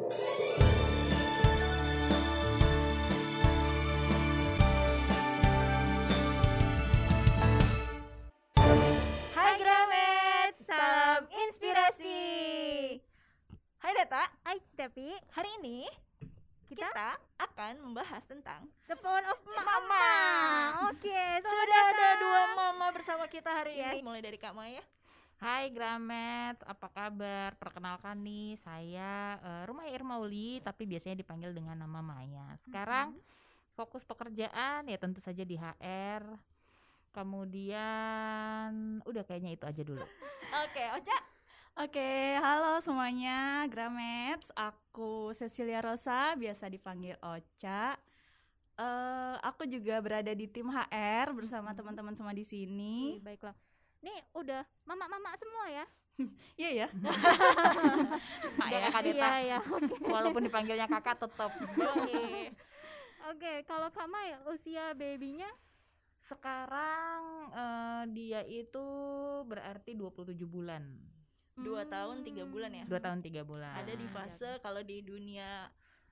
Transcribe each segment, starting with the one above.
Hai Gramet, salam inspirasi. Hai Data, Hai Stepi, hari ini kita, kita akan membahas tentang The Phone of Mama. Mama. Oke, selamat Sudah ada dua mama bersama kita hari Yes. ini. Mulai dari Kak Maya. Hai Gramet, apa kabar? Perkenalkan nih, saya uh, Rumah Irmauli, tapi biasanya dipanggil dengan nama Maya. Sekarang fokus pekerjaan ya tentu saja di HR. Kemudian udah kayaknya itu aja dulu. Oke, Oca. Oke, halo semuanya, Gramets. Aku Cecilia Rosa, biasa dipanggil Ocha. Eh, aku juga berada di tim HR bersama teman-teman semua di sini. Baiklah. Nih udah mama-mama semua ya? Iya ya. Ya, Kak Deta. Iya, iya. Oke. Walaupun dipanggilnya kakak tetap. Oke, kalau Kak Mai usia babynya Sekarang eh, dia itu berarti 27 bulan. Dua tahun tiga bulan ya. Dua tahun tiga bulan. Ada di fase kalau di dunia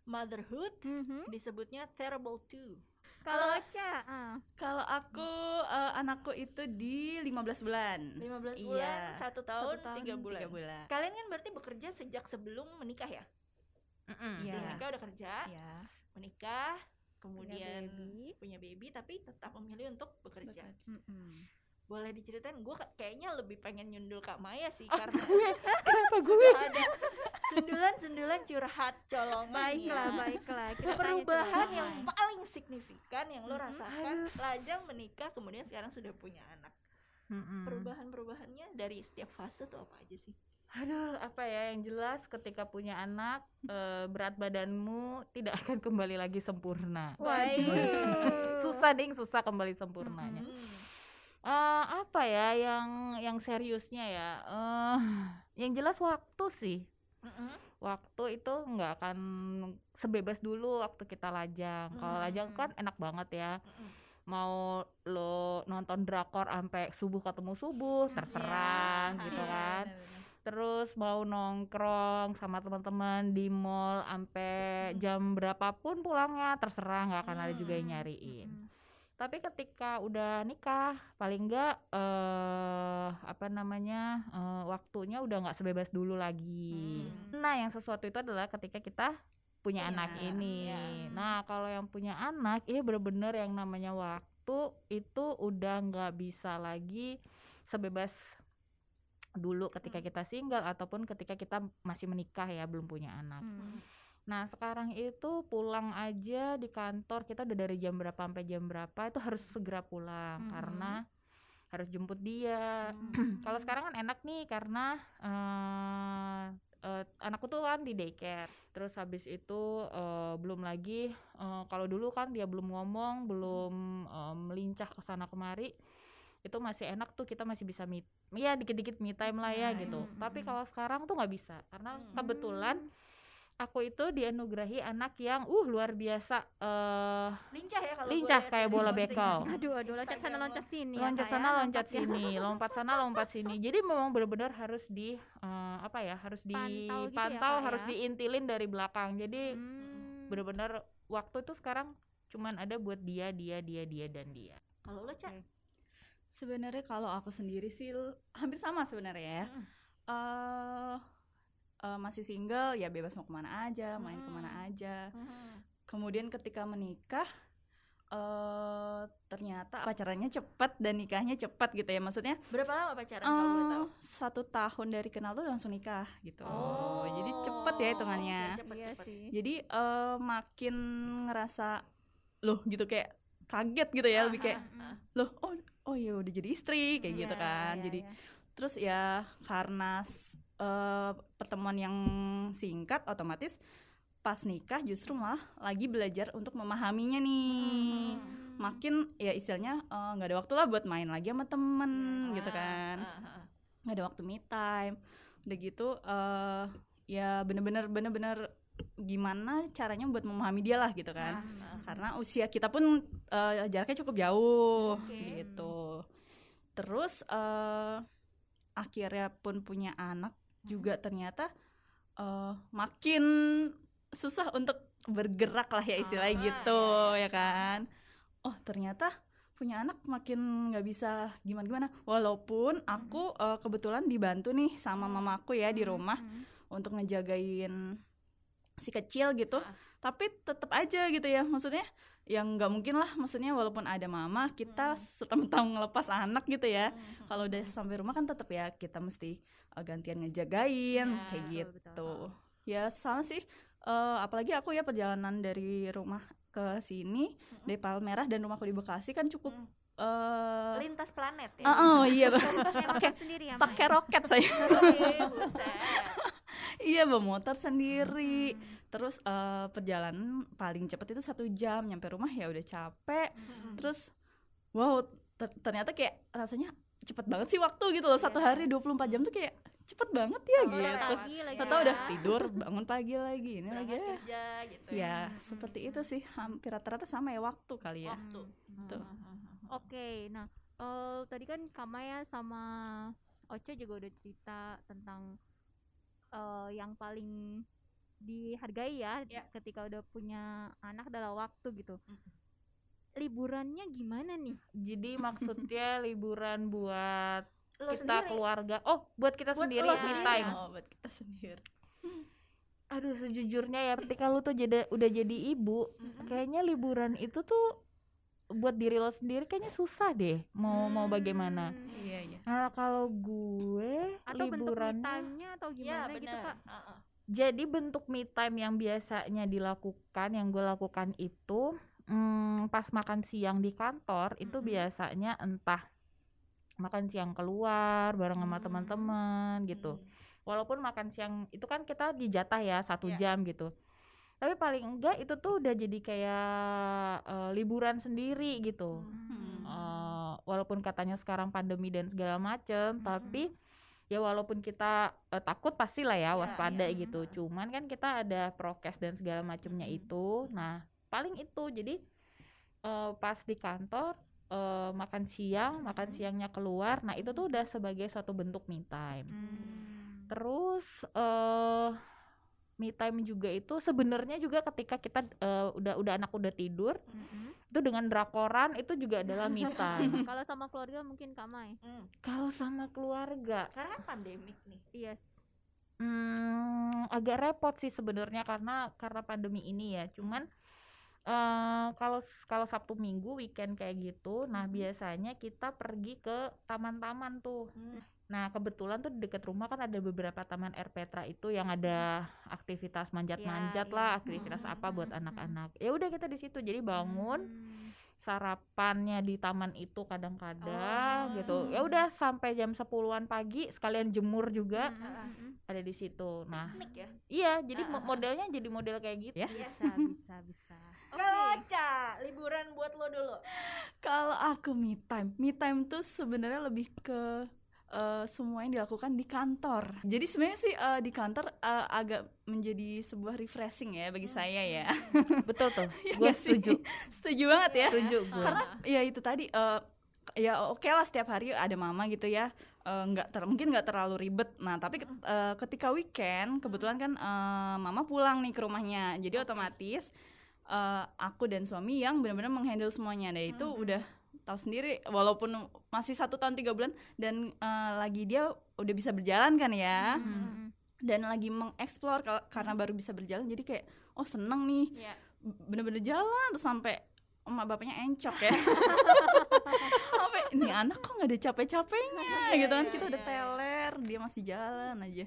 motherhood Mhm. disebutnya terrible two. Kalau Ocha, ah. Kalau aku eh, anakku itu di 15 bulan. 15 Iya. bulan, satu tahun, Satu tiga bulan. tiga bulan. Kalian kan berarti bekerja sejak sebelum menikah ya? Mm-mm. Iya. Belum menikah udah kerja, Ya. menikah, Punya kemudian baby. punya baby tapi tetap memilih untuk bekerja. Mm-mm. Boleh diceritain gue kayaknya lebih pengen nyundul Kak Maya sih Oh, karena Kenapa gue? ada sundulan-sundulan curhat colongan Baiklah, ya. baiklah. Kita perubahan yang paling signifikan yang lo rasakan lajang menikah kemudian sekarang sudah punya anak Mm-mm. perubahan-perubahannya dari setiap fase tuh apa aja sih Aduh, apa ya yang jelas ketika punya anak eh, berat badanmu tidak akan kembali lagi sempurna. Waduh. susah ding, susah kembali sempurnanya. Hmm. Eh, apa ya yang yang seriusnya ya? Eh, yang jelas waktu sih. Mm-mm. Waktu itu nggak akan sebebas dulu waktu kita lajang. Kalau lajang Mm. kan enak banget ya. Mm-mm. Mau lo nonton drakor sampai subuh ketemu subuh, terserah Iya. gitu Iya, kan. terus mau nongkrong sama teman-teman di mall sampai jam berapapun pulangnya terserah nggak akan ada juga yang Hmm. nyariin. Tapi ketika udah nikah paling nggak eh apa namanya eh, waktunya udah nggak sebebas dulu lagi Hmm. nah yang sesuatu itu adalah ketika kita punya Punya anak ini iya. nah kalau yang punya anak ini bener-bener yang namanya waktu itu udah nggak bisa lagi sebebas dulu ketika Hmm. kita single ataupun ketika kita masih menikah ya belum punya anak. Mm. Nah sekarang itu pulang aja di kantor kita udah dari jam berapa sampai jam berapa itu harus segera pulang Mhm. karena harus jemput dia. Mm. Kalau sekarang kan enak nih karena eh eh, anakku tuh kan di daycare. Terus habis itu eh, belum lagi eh, kalau dulu kan dia belum ngomong, belum eh, melincah ke sana kemari. Itu masih enak tuh kita masih bisa meet ya dikit-dikit me time lah ya Hmm, gitu. hmm, Tapi hmm. kalau sekarang tuh nggak bisa karena Hmm. Aku itu dianugerahi anak yang uh luar biasa eh lincah ya kalau Lincah kayak bola bekel. Aduh, aduh, loncat sana, loncat sini. ya, loncat Kak, sana ya, loncat lompatnya. sini lompat sana lompat sini jadi memang benar-benar harus di eh, apa ya harus Pantau gitu ya, dipantau Kak, harus ya? diintilin dari belakang jadi Hmm. benar-benar waktu itu sekarang cuman ada buat dia dia dia dia dan dia kalau lo cak Sebenarnya kalau aku sendiri sih hampir sama sebenarnya ya. Mm. Eh eh, masih single ya bebas mau ke mana aja, main Mm. ke mana aja. Hmm. Kemudian ketika menikah eh ternyata pacarannya cepat dan nikahnya cepat gitu ya maksudnya berapa lama pacaran kalau boleh eh, tahu satu tahun dari kenal tuh langsung nikah gitu Oh, jadi cepet ya hitungannya oke, cepet, Iya cepet. sih. jadi eh, makin ngerasa loh gitu kayak kaget gitu ya lebih kayak loh oh oh ya udah jadi istri kayak gitu Iya, kan iya, jadi iya. terus ya karena eh, pertemuan yang singkat otomatis pas nikah justru malah lagi belajar untuk memahaminya nih Hmm. makin ya istilahnya eh, nggak ada waktu lah buat main lagi sama temen Ah, gitu kan ah, ah, ah. nggak ada waktu me time udah gitu eh ya bener-bener bener-bener gimana caranya buat memahami dia lah gitu kan Ah, ah. karena usia kita pun eh, jaraknya cukup jauh Oke. gitu terus eh akhirnya pun punya anak juga ternyata eh, makin susah untuk bergerak lah ya istilahnya Ah, gitu iya, iya. ya kan? Oh ternyata punya anak makin nggak bisa gimana gimana walaupun aku eh, kebetulan dibantu nih sama mamaku ya di rumah untuk ngejagain si kecil gitu Ah. tapi tetap aja gitu ya maksudnya yang nggak mungkin lah maksudnya walaupun ada mama kita serta-merta ngelepas anak gitu ya Hmm. kalau udah sampai rumah kan tetap ya kita mesti uh, gantian ngejagain Ya, kayak gitu betul. ya sama sih uh, apalagi aku ya perjalanan dari rumah ke sini dari Palmerah dan rumahku di Bekasi kan cukup Mm. Uh, lintas planet ya? Oh, oh, iya pakai sendiri ya pakai roket saya. Oke, buset. iya bawa motor sendiri. Hmm. terus uh, perjalanan paling cepat itu satu jam. Nyampe rumah ya udah capek. Mm-mm. terus wow ter- ternyata kayak rasanya cepet banget sih waktu gitu loh. Satu Iya. hari 24 jam tuh kayak cepet banget ya gitu. lewat. pagi lagi Tahu-tahu ya. udah tidur bangun pagi lagi ini lagi ya. kerja gitu ya. Hmm, seperti hmm, itu sih. Hampir rata-rata sama ya waktu kali ya. Waktu. Hmm. Oke, nah eh, tadi kan Kamaya sama Oce juga udah cerita tentang eh, yang paling dihargai ya Ya. ketika udah punya anak adalah waktu gitu. Mm. Liburannya gimana nih? Jadi maksudnya liburan buat Lo kita sendiri keluarga. Oh, buat kita Buat sendiri sendiri time. ya? oh buat kita sendiri Aduh, sejujurnya ya ketika lu tuh jadi udah jadi ibu, Mm-mm. kayaknya liburan itu tuh buat diri lo sendiri kayaknya susah deh. Mau mau bagaimana. Hmm. iya iya Nah, kalau gue Atau bentuk me liburannya time-nya atau ya gimana gitu Kak? Heeh. jadi bentuk me time yang biasanya dilakukan, yang gue lakukan itu mm, pas makan siang di kantor itu Mm-mm. biasanya entah makan siang keluar bareng sama Hmm. teman-teman gitu. Hmm. Walaupun makan siang itu kan kita dijatah ya satu Iya. jam gitu. Tapi paling enggak itu tuh udah jadi kayak eh, liburan sendiri gitu. Hmm. Eh, walaupun katanya sekarang pandemi dan segala macem, Mm-mm. tapi ya walaupun kita eh, takut pastilah ya Iya, waspada iya. gitu. Cuman kan kita ada prokes dan segala macemnya Mm-mm. itu. Nah, paling itu. Jadi eh, pas di kantor eh, makan siang, makan Mm-mm. siangnya keluar. Nah, itu tuh udah sebagai suatu bentuk me time. Hmm. Terus eh me time juga itu sebenarnya juga ketika kita eh, udah udah anak udah tidur Mm-mm. itu dengan drakoran itu juga adalah me time. Kalau sama keluarga mungkin Kamai. Hmm. Kalau sama keluarga karena pandemik nih Iya. Hmm, agak repot sih sebenarnya karena karena pandemi ini ya. Cuman eh kalau kalau Sabtu Minggu weekend kayak gitu, nah Mhm. biasanya kita pergi ke taman-taman tuh. Hmm. Nah kebetulan tuh di dekat rumah kan ada beberapa taman air Petra itu yang ada aktivitas manjat-manjat Ya, lah, ya. aktivitas Mhm, apa buat mhm, anak-anak. Ya udah kita di situ. Jadi bangun Hmm. sarapannya di taman itu kadang-kadang Oh. gitu. Ya udah sampai jam 10-an pagi sekalian jemur juga mm-mm. ada di situ. Nah, Piknik ya Iya, jadi ah, ah. modelnya jadi model kayak gitu. Ya. Iya. Bisa, bisa, bisa. kalau Ocha liburan buat lo dulu kalau aku me time me time tuh sebenarnya lebih ke eh, semua yang dilakukan di kantor. Jadi sebenarnya sih eh, di kantor eh, agak menjadi sebuah refreshing ya bagi saya ya. Betul tuh. Iya gue setuju. setuju banget ya. Setuju gue. karena ya itu tadi eh, ya oke lah setiap hari ada mama gitu ya nggak ter mungkin nggak terlalu ribet. Nah tapi eh, ketika weekend kebetulan kan eh, mama pulang nih ke rumahnya. Jadi otomatis eh, aku dan suami yang benar-benar menghandle semuanya. Dan itu Mhm. udah tahu sendiri walaupun masih satu tahun tiga bulan dan eh, lagi dia udah bisa berjalan kan ya? Hmm. Dan lagi mengeksplor karena baru bisa berjalan jadi kayak oh seneng nih. Ya bener-bener jalan terus sampai emak bapaknya encok ya. Sampai ini anak kok nggak ada capek-capeknya? Iya, gitu kan iya, kita udah iya. teler dia masih jalan aja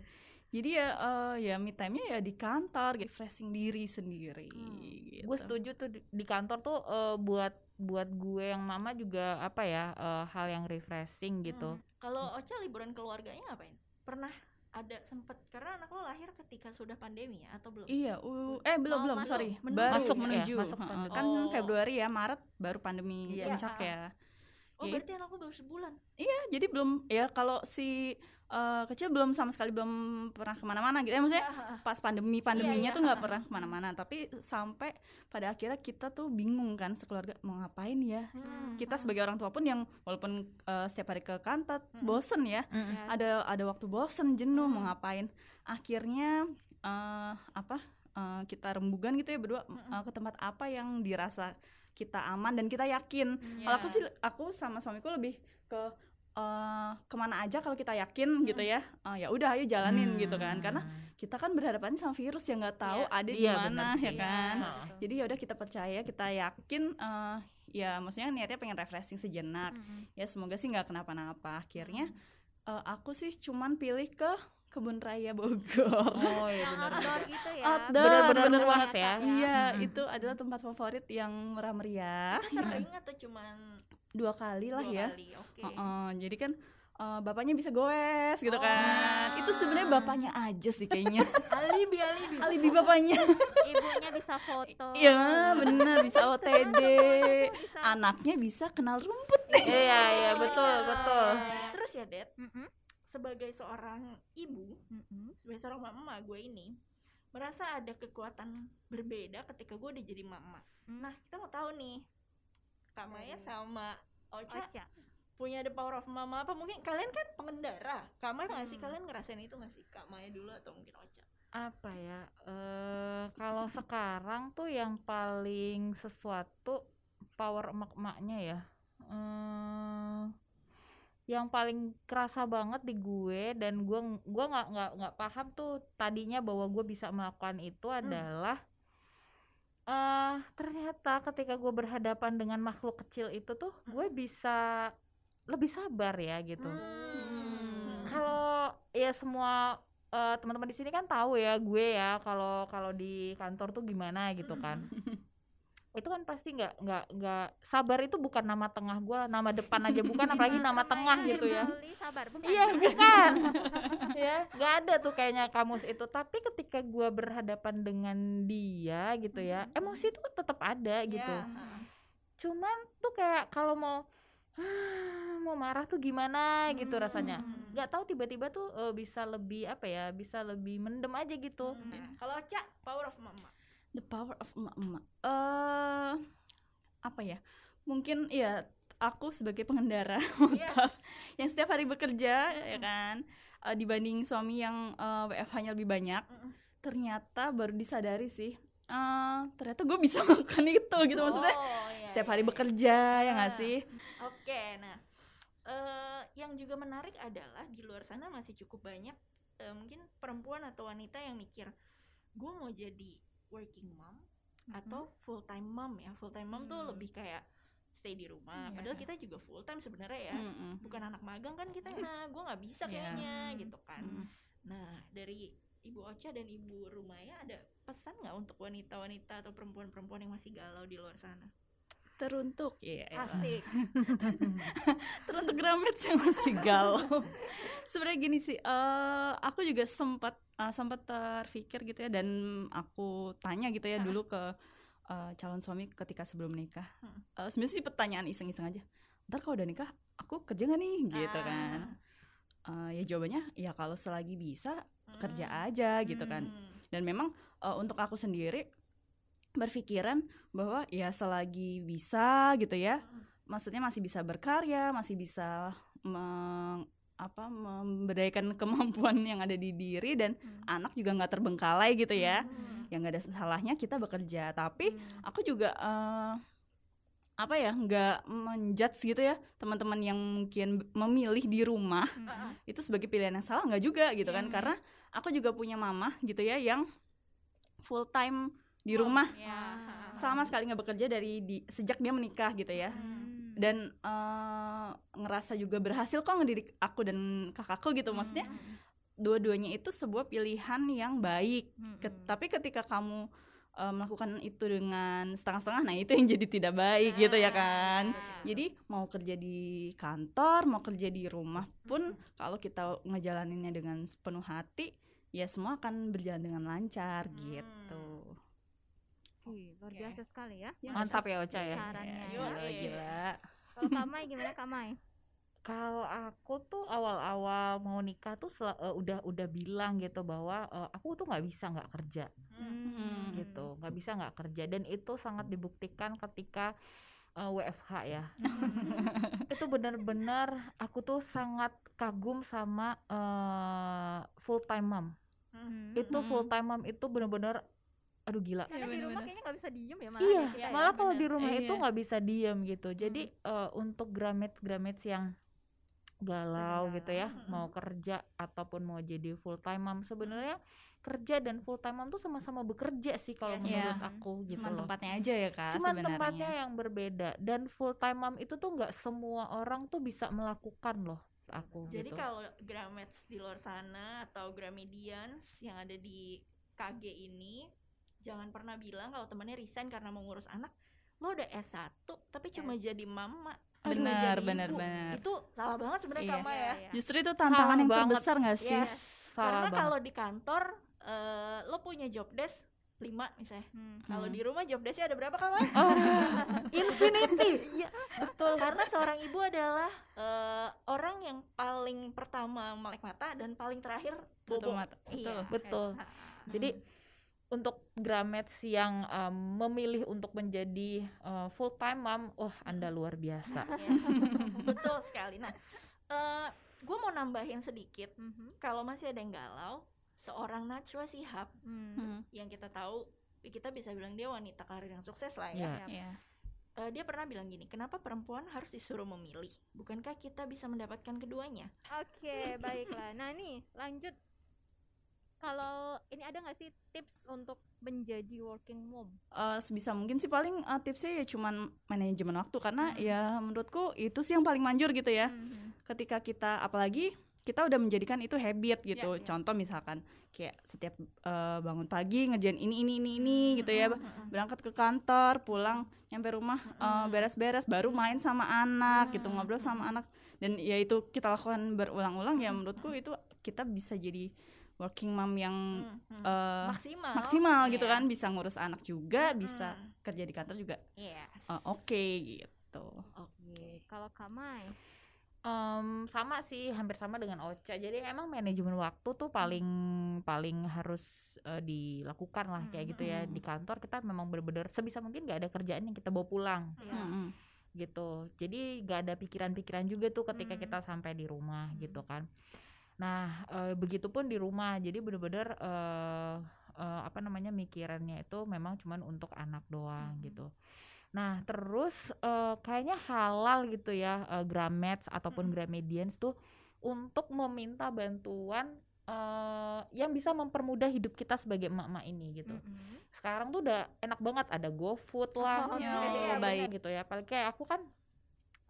jadi ya eh, ya me time-nya ya di kantor gitu refreshing diri sendiri Hmm. gitu. Gue setuju tuh di, di kantor tuh eh, buat buat gue yang mama juga apa ya eh, hal yang refreshing gitu. Hmm. Kalau Ocha liburan keluarganya ngapain? Pernah ada sempet karena anak lo lahir ketika sudah pandemi ya atau belum? Iya, uh, eh belum Mau belum masuk, sorry, menuju baru Masuk ya, menuju, masuk Heeh, pandemi. kan Oh. Februari ya Maret baru pandemi Iya. puncak Ah, ya. Oh Ya, berarti anak lo baru sebulan? Iya, jadi belum ya kalau si eh, kecil belum sama sekali belum pernah ke mana-mana gitu. Ya, maksudnya pas pandemi pandeminya Iya, iya. tuh nggak pernah ke mana-mana. Tapi sampai pada akhirnya kita tuh bingung kan sekeluarga mau ngapain ya. Hmm. Kita sebagai orang tua pun yang walaupun eh, setiap hari ke kantor Hmm. bosen ya. Ya. Ada ada waktu bosen jenuh mau Hmm. ngapain. Akhirnya eh, apa eh, kita rembugan gitu ya berdua eh, ke tempat apa yang dirasa kita aman dan kita yakin. Hmm, kalau aku sih aku sama suamiku lebih ke eh, ke mana aja kalau kita yakin gitu ya. Eh, ya udah ayo jalanin gitu kan. Karena kita kan berhadapan sama virus yang nggak tahu Iya. ada di Iya, mana benar. ya sih. kan. Jadi ya udah kita percaya kita yakin eh, ya maksudnya niatnya pengen refreshing sejenak. Mm-mm. ya semoga sih nggak kenapa-napa. Akhirnya eh, aku sih cuman pilih ke kebun raya Bogor Oh iya yang benar. outdoor gitu ya Outdoor, Bener-bener bener luas banget. ya. iya Mm-mm. itu adalah tempat favorit yang murah meriah Itu sering atau cuman dua kali lah dua ya kali? Oke. Heeh, jadi kan eh, bapaknya bisa goes gitu Oh. kan itu sebenarnya bapaknya aja sih kayaknya Alibi alibi. alibi bapaknya ibunya bisa foto Iya benar bisa OTD bisa anaknya bisa kenal rumput Iya iya betul betul. Terus ya, Det, Mm-mm. Sebagai seorang ibu, Mm-mm. sebagai seorang mama gue ini merasa ada kekuatan berbeda ketika gue udah jadi mama. Nah, kita mau tahu nih, Kak Maya Dari- sama Ocha Ocha punya the power of mama apa? Mungkin kalian kan pengendara. Kak Maya nggak sih? Hmm. Kalian ngerasain itu nggak sih? Kak Maya dulu atau mungkin Ocha? Apa ya? eh kalau sekarang tuh yang paling sesuatu power emak-emaknya ya. eh yang paling kerasa banget di gue dan gue gua nggak nggak nggak paham tuh tadinya bahwa gue bisa melakukan itu adalah eh ternyata ketika gue berhadapan dengan makhluk kecil itu tuh gue bisa lebih sabar ya gitu. Hmm. kalau ya semua eh, teman-teman di sini kan tahu ya gue ya kalau kalau di kantor tuh gimana gitu kan itu kan pasti nggak nggak nggak sabar itu bukan nama tengah gue nama depan aja bukan apalagi nama tengah gitu ya. Sabar bukan? Iya bukan. Ya nggak ada tuh kayaknya kamus itu. Tapi ketika gue berhadapan dengan dia gitu ya emosi itu tetap ada gitu. Ya. cuman tuh kayak kalau mau mau marah tuh gimana? gitu rasanya. Hmm. nggak tahu tiba-tiba tuh eh, bisa lebih apa ya bisa lebih mendem aja gitu. Hmm. Kalau Ocha, power of mama. The power of emak-emak. Eh apa ya? Mungkin ya aku sebagai pengendara motor yang setiap hari bekerja ya kan? Eh, dibanding suami yang eh, WFH-nya lebih banyak. Mm-mm. ternyata baru disadari sih eh ternyata gue bisa melakukan itu gitu maksudnya. Oh, iya, setiap iya, hari iya. bekerja ya nggak Ah. sih? Oke, nah eh yang juga menarik adalah di luar sana masih cukup banyak eh, mungkin perempuan atau wanita yang mikir gue mau jadi working mom atau full time mom ya. Full time mom tuh Hmm. lebih kayak stay di rumah. Iya. Padahal kita juga full time sebenarnya ya. Mm-mm. Bukan anak magang kan kita. Nah, gue nggak bisa Iya. kayaknya Hmm. gitu kan. Mm. Nah, dari Ibu Ocha dan Ibu Rumaya ada pesan nggak untuk wanita-wanita atau perempuan-perempuan yang masih galau di luar sana? Teruntuk ya Asik. teruntuk Gramet yang masih galau sebenarnya gini sih eh aku juga sempat eh, sempat terpikir gitu ya dan aku tanya gitu ya Ah. dulu ke eh, calon suami ketika sebelum nikah Hmm. Eh, sebenarnya sih pertanyaan iseng-iseng aja ntar kalau udah nikah aku kerja nggak nih gitu Ah. kan Eh, ya jawabannya ya kalau selagi bisa kerja Hmm. aja gitu kan Hmm. dan memang eh, untuk aku sendiri berpikiran bahwa ya selagi bisa gitu ya maksudnya masih bisa berkarya masih bisa meng, apa memberdayakan kemampuan yang ada di diri dan Hmm. anak juga nggak terbengkalai gitu ya Hmm. yang nggak ada salahnya kita bekerja tapi Hmm. aku juga eh, apa ya nggak menjudge gitu ya teman-teman yang mungkin memilih di rumah Mm-mm. itu sebagai pilihan yang salah nggak juga gitu kan Hmm. karena aku juga punya mama gitu ya yang full time di rumah ya. Ah. sama sekali nggak bekerja dari di sejak dia menikah gitu ya Hmm. dan eh, ngerasa juga berhasil kok ngedidik aku dan kakakku gitu maksudnya Hmm. dua-duanya itu sebuah pilihan yang baik Ke- Mm-mm. tapi ketika kamu eh, melakukan itu dengan setengah-setengah nah itu yang jadi tidak baik gitu ya kan Ah. jadi mau kerja di kantor mau kerja di rumah pun kalau kita ngejalaninnya dengan sepenuh hati ya semua akan berjalan dengan lancar Hmm. gitu Wih, luar Oke. biasa sekali ya Ya, mantap ya Ocha ya sarannya ya. gila, gila. kalau kamai gimana kamai kalau aku tuh awal-awal mau nikah tuh sel- eh, udah udah bilang gitu bahwa eh, aku tuh nggak bisa nggak kerja Hmm. gitu nggak bisa nggak kerja dan itu sangat dibuktikan ketika eh, WFH ya itu benar-benar aku tuh sangat kagum sama eh, full time mom Hmm. itu Mm-mm. full time mom itu bener-bener aduh gila Karena Iya, di rumah bener-bener. kayaknya nggak bisa diem ya malah. iya ya. Iya, malah iya, kalau di rumah Iya. itu nggak bisa diem gitu jadi eh, untuk gramets gramets yang galau gitu ya galau. mau kerja ataupun mau jadi full time mom sebenarnya kerja dan full time mom tuh sama-sama bekerja sih kalau Yes. menurut Iya. aku gitu Cuma loh tempatnya aja ya kak cuman sebenarnya. tempatnya yang berbeda dan full time mom itu tuh nggak semua orang tuh bisa melakukan loh aku Jadi gitu. kalau Gramets di luar sana atau Gramedians yang ada di KG ini jangan pernah bilang kalau temannya resign karena mau ngurus anak. Lo udah S1 tapi cuma jadi mama. Benar, benar, benar. Itu salah banget sebenarnya Iya. Kama ya. Iya, iya. Justru itu tantangan yang banget. terbesar nggak sih? Yes. Salah Karena banget. kalau di kantor eh, lo punya job desk 5 misalnya. Hmm. Kalau Hmm. di rumah job desknya ada berapa Kama? Oh, infinity Iya, betul. Karena seorang ibu adalah eh, orang yang paling pertama melek mata dan paling terakhir bobo. mata. Iya. betul Ha. Jadi untuk gramets yang um, memilih untuk menjadi full time mom, wah Anda luar biasa. Ya, betul sekali. Nah, gue mau nambahin sedikit. Mhm. Kalau masih ada yang galau, seorang Najwa Shihab Hmm. Hmm. yang kita tahu, kita bisa bilang dia wanita karir yang sukses lah Iya. ya. Iya. Eh, dia pernah bilang gini, kenapa perempuan harus disuruh memilih? Bukankah kita bisa mendapatkan keduanya? Oke, baiklah. Nah, nih lanjut. Kalau ini ada nggak sih tips untuk menjadi working mom? Eh, sebisa mungkin sih paling eh, tipsnya ya cuman manajemen waktu karena Hmm. ya menurutku itu sih yang paling manjur gitu ya. Mhm. Ketika kita apalagi kita udah menjadikan itu habit gitu. Iya, iya. Contoh misalkan kayak setiap eh, bangun pagi ngerjain ini ini ini ini gitu ya. Berangkat ke kantor, pulang nyampe rumah eh, Mm-mm. beres-beres baru main sama anak gitu, Mm, ngobrol sama anak dan ya itu kita lakukan berulang-ulang ya menurutku itu kita bisa jadi working mom yang Hmm, hmm. eh, maksimal. maksimal gitu Iya. kan bisa ngurus anak juga Mm-mm. bisa kerja di kantor juga Yes. eh, oke gitu Oke. Kalau Kamai, Em, sama sih, hampir sama dengan Ocha. Jadi emang manajemen waktu tuh paling paling harus eh, dilakukan lah kayak gitu ya Hmm. di kantor kita memang bener-bener sebisa mungkin gak ada kerjaan yang kita bawa pulang Iya. Mm-mm. gitu. Jadi gak ada pikiran-pikiran juga tuh ketika Hmm. kita sampai di rumah Hmm. gitu kan. Nah, eh, begitupun di rumah. Jadi bener-bener eh, eh, apa namanya mikirannya itu memang cuman untuk anak doang Hmm. gitu. Nah, terus eh, kayaknya halal gitu ya eh, Gramets ataupun Hmm. Gramedians tuh untuk meminta bantuan eh, yang bisa mempermudah hidup kita sebagai emak-emak ini gitu. Mhm. Sekarang tuh udah enak banget ada GoFood lah, Oh, iya, iya, baik. gitu ya. Apalagi kayak aku kan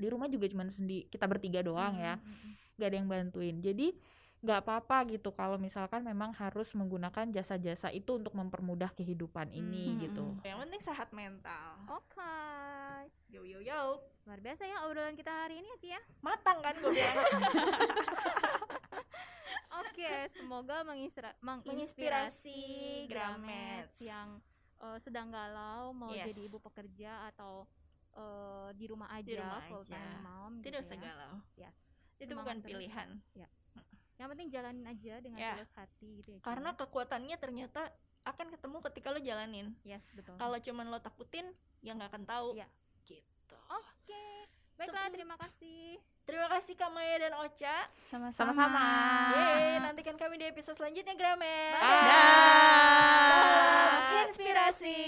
di rumah juga cuma sendi kita bertiga doang ya, Mhm. nggak ada yang bantuin. Jadi nggak apa-apa gitu kalau misalkan memang harus menggunakan jasa-jasa itu untuk mempermudah kehidupan ini Hmm. gitu. Yang penting sehat mental. Oke. Yo yo yo. Luar biasa ya obrolan kita hari ini ya, Ci ya. Matang kan gue bilang. Oke, semoga menginspira- menginspirasi Menginspirasi Gramets Gramets. yang eh, sedang galau mau Yes. jadi ibu pekerja atau eh, di rumah aja Di rumah full aja. time mom Tidak gitu usah ya. galau. Yes. Itu Semangat bukan terus. pilihan. Yang penting jalanin aja dengan Ya. tulus hati gitu ya. Karena kekuatannya ternyata akan ketemu ketika lo jalanin. yes, betul. Kalau cuman lo takutin, ya nggak akan tahu. Iya. Gitu. Oke. Baiklah, Sebelum- terima kasih. Terima kasih Kak Maya dan Ocha. sama-sama Sama-sama. Yeay, nantikan kami di episode selanjutnya Gramet. Bye. Salam inspirasi.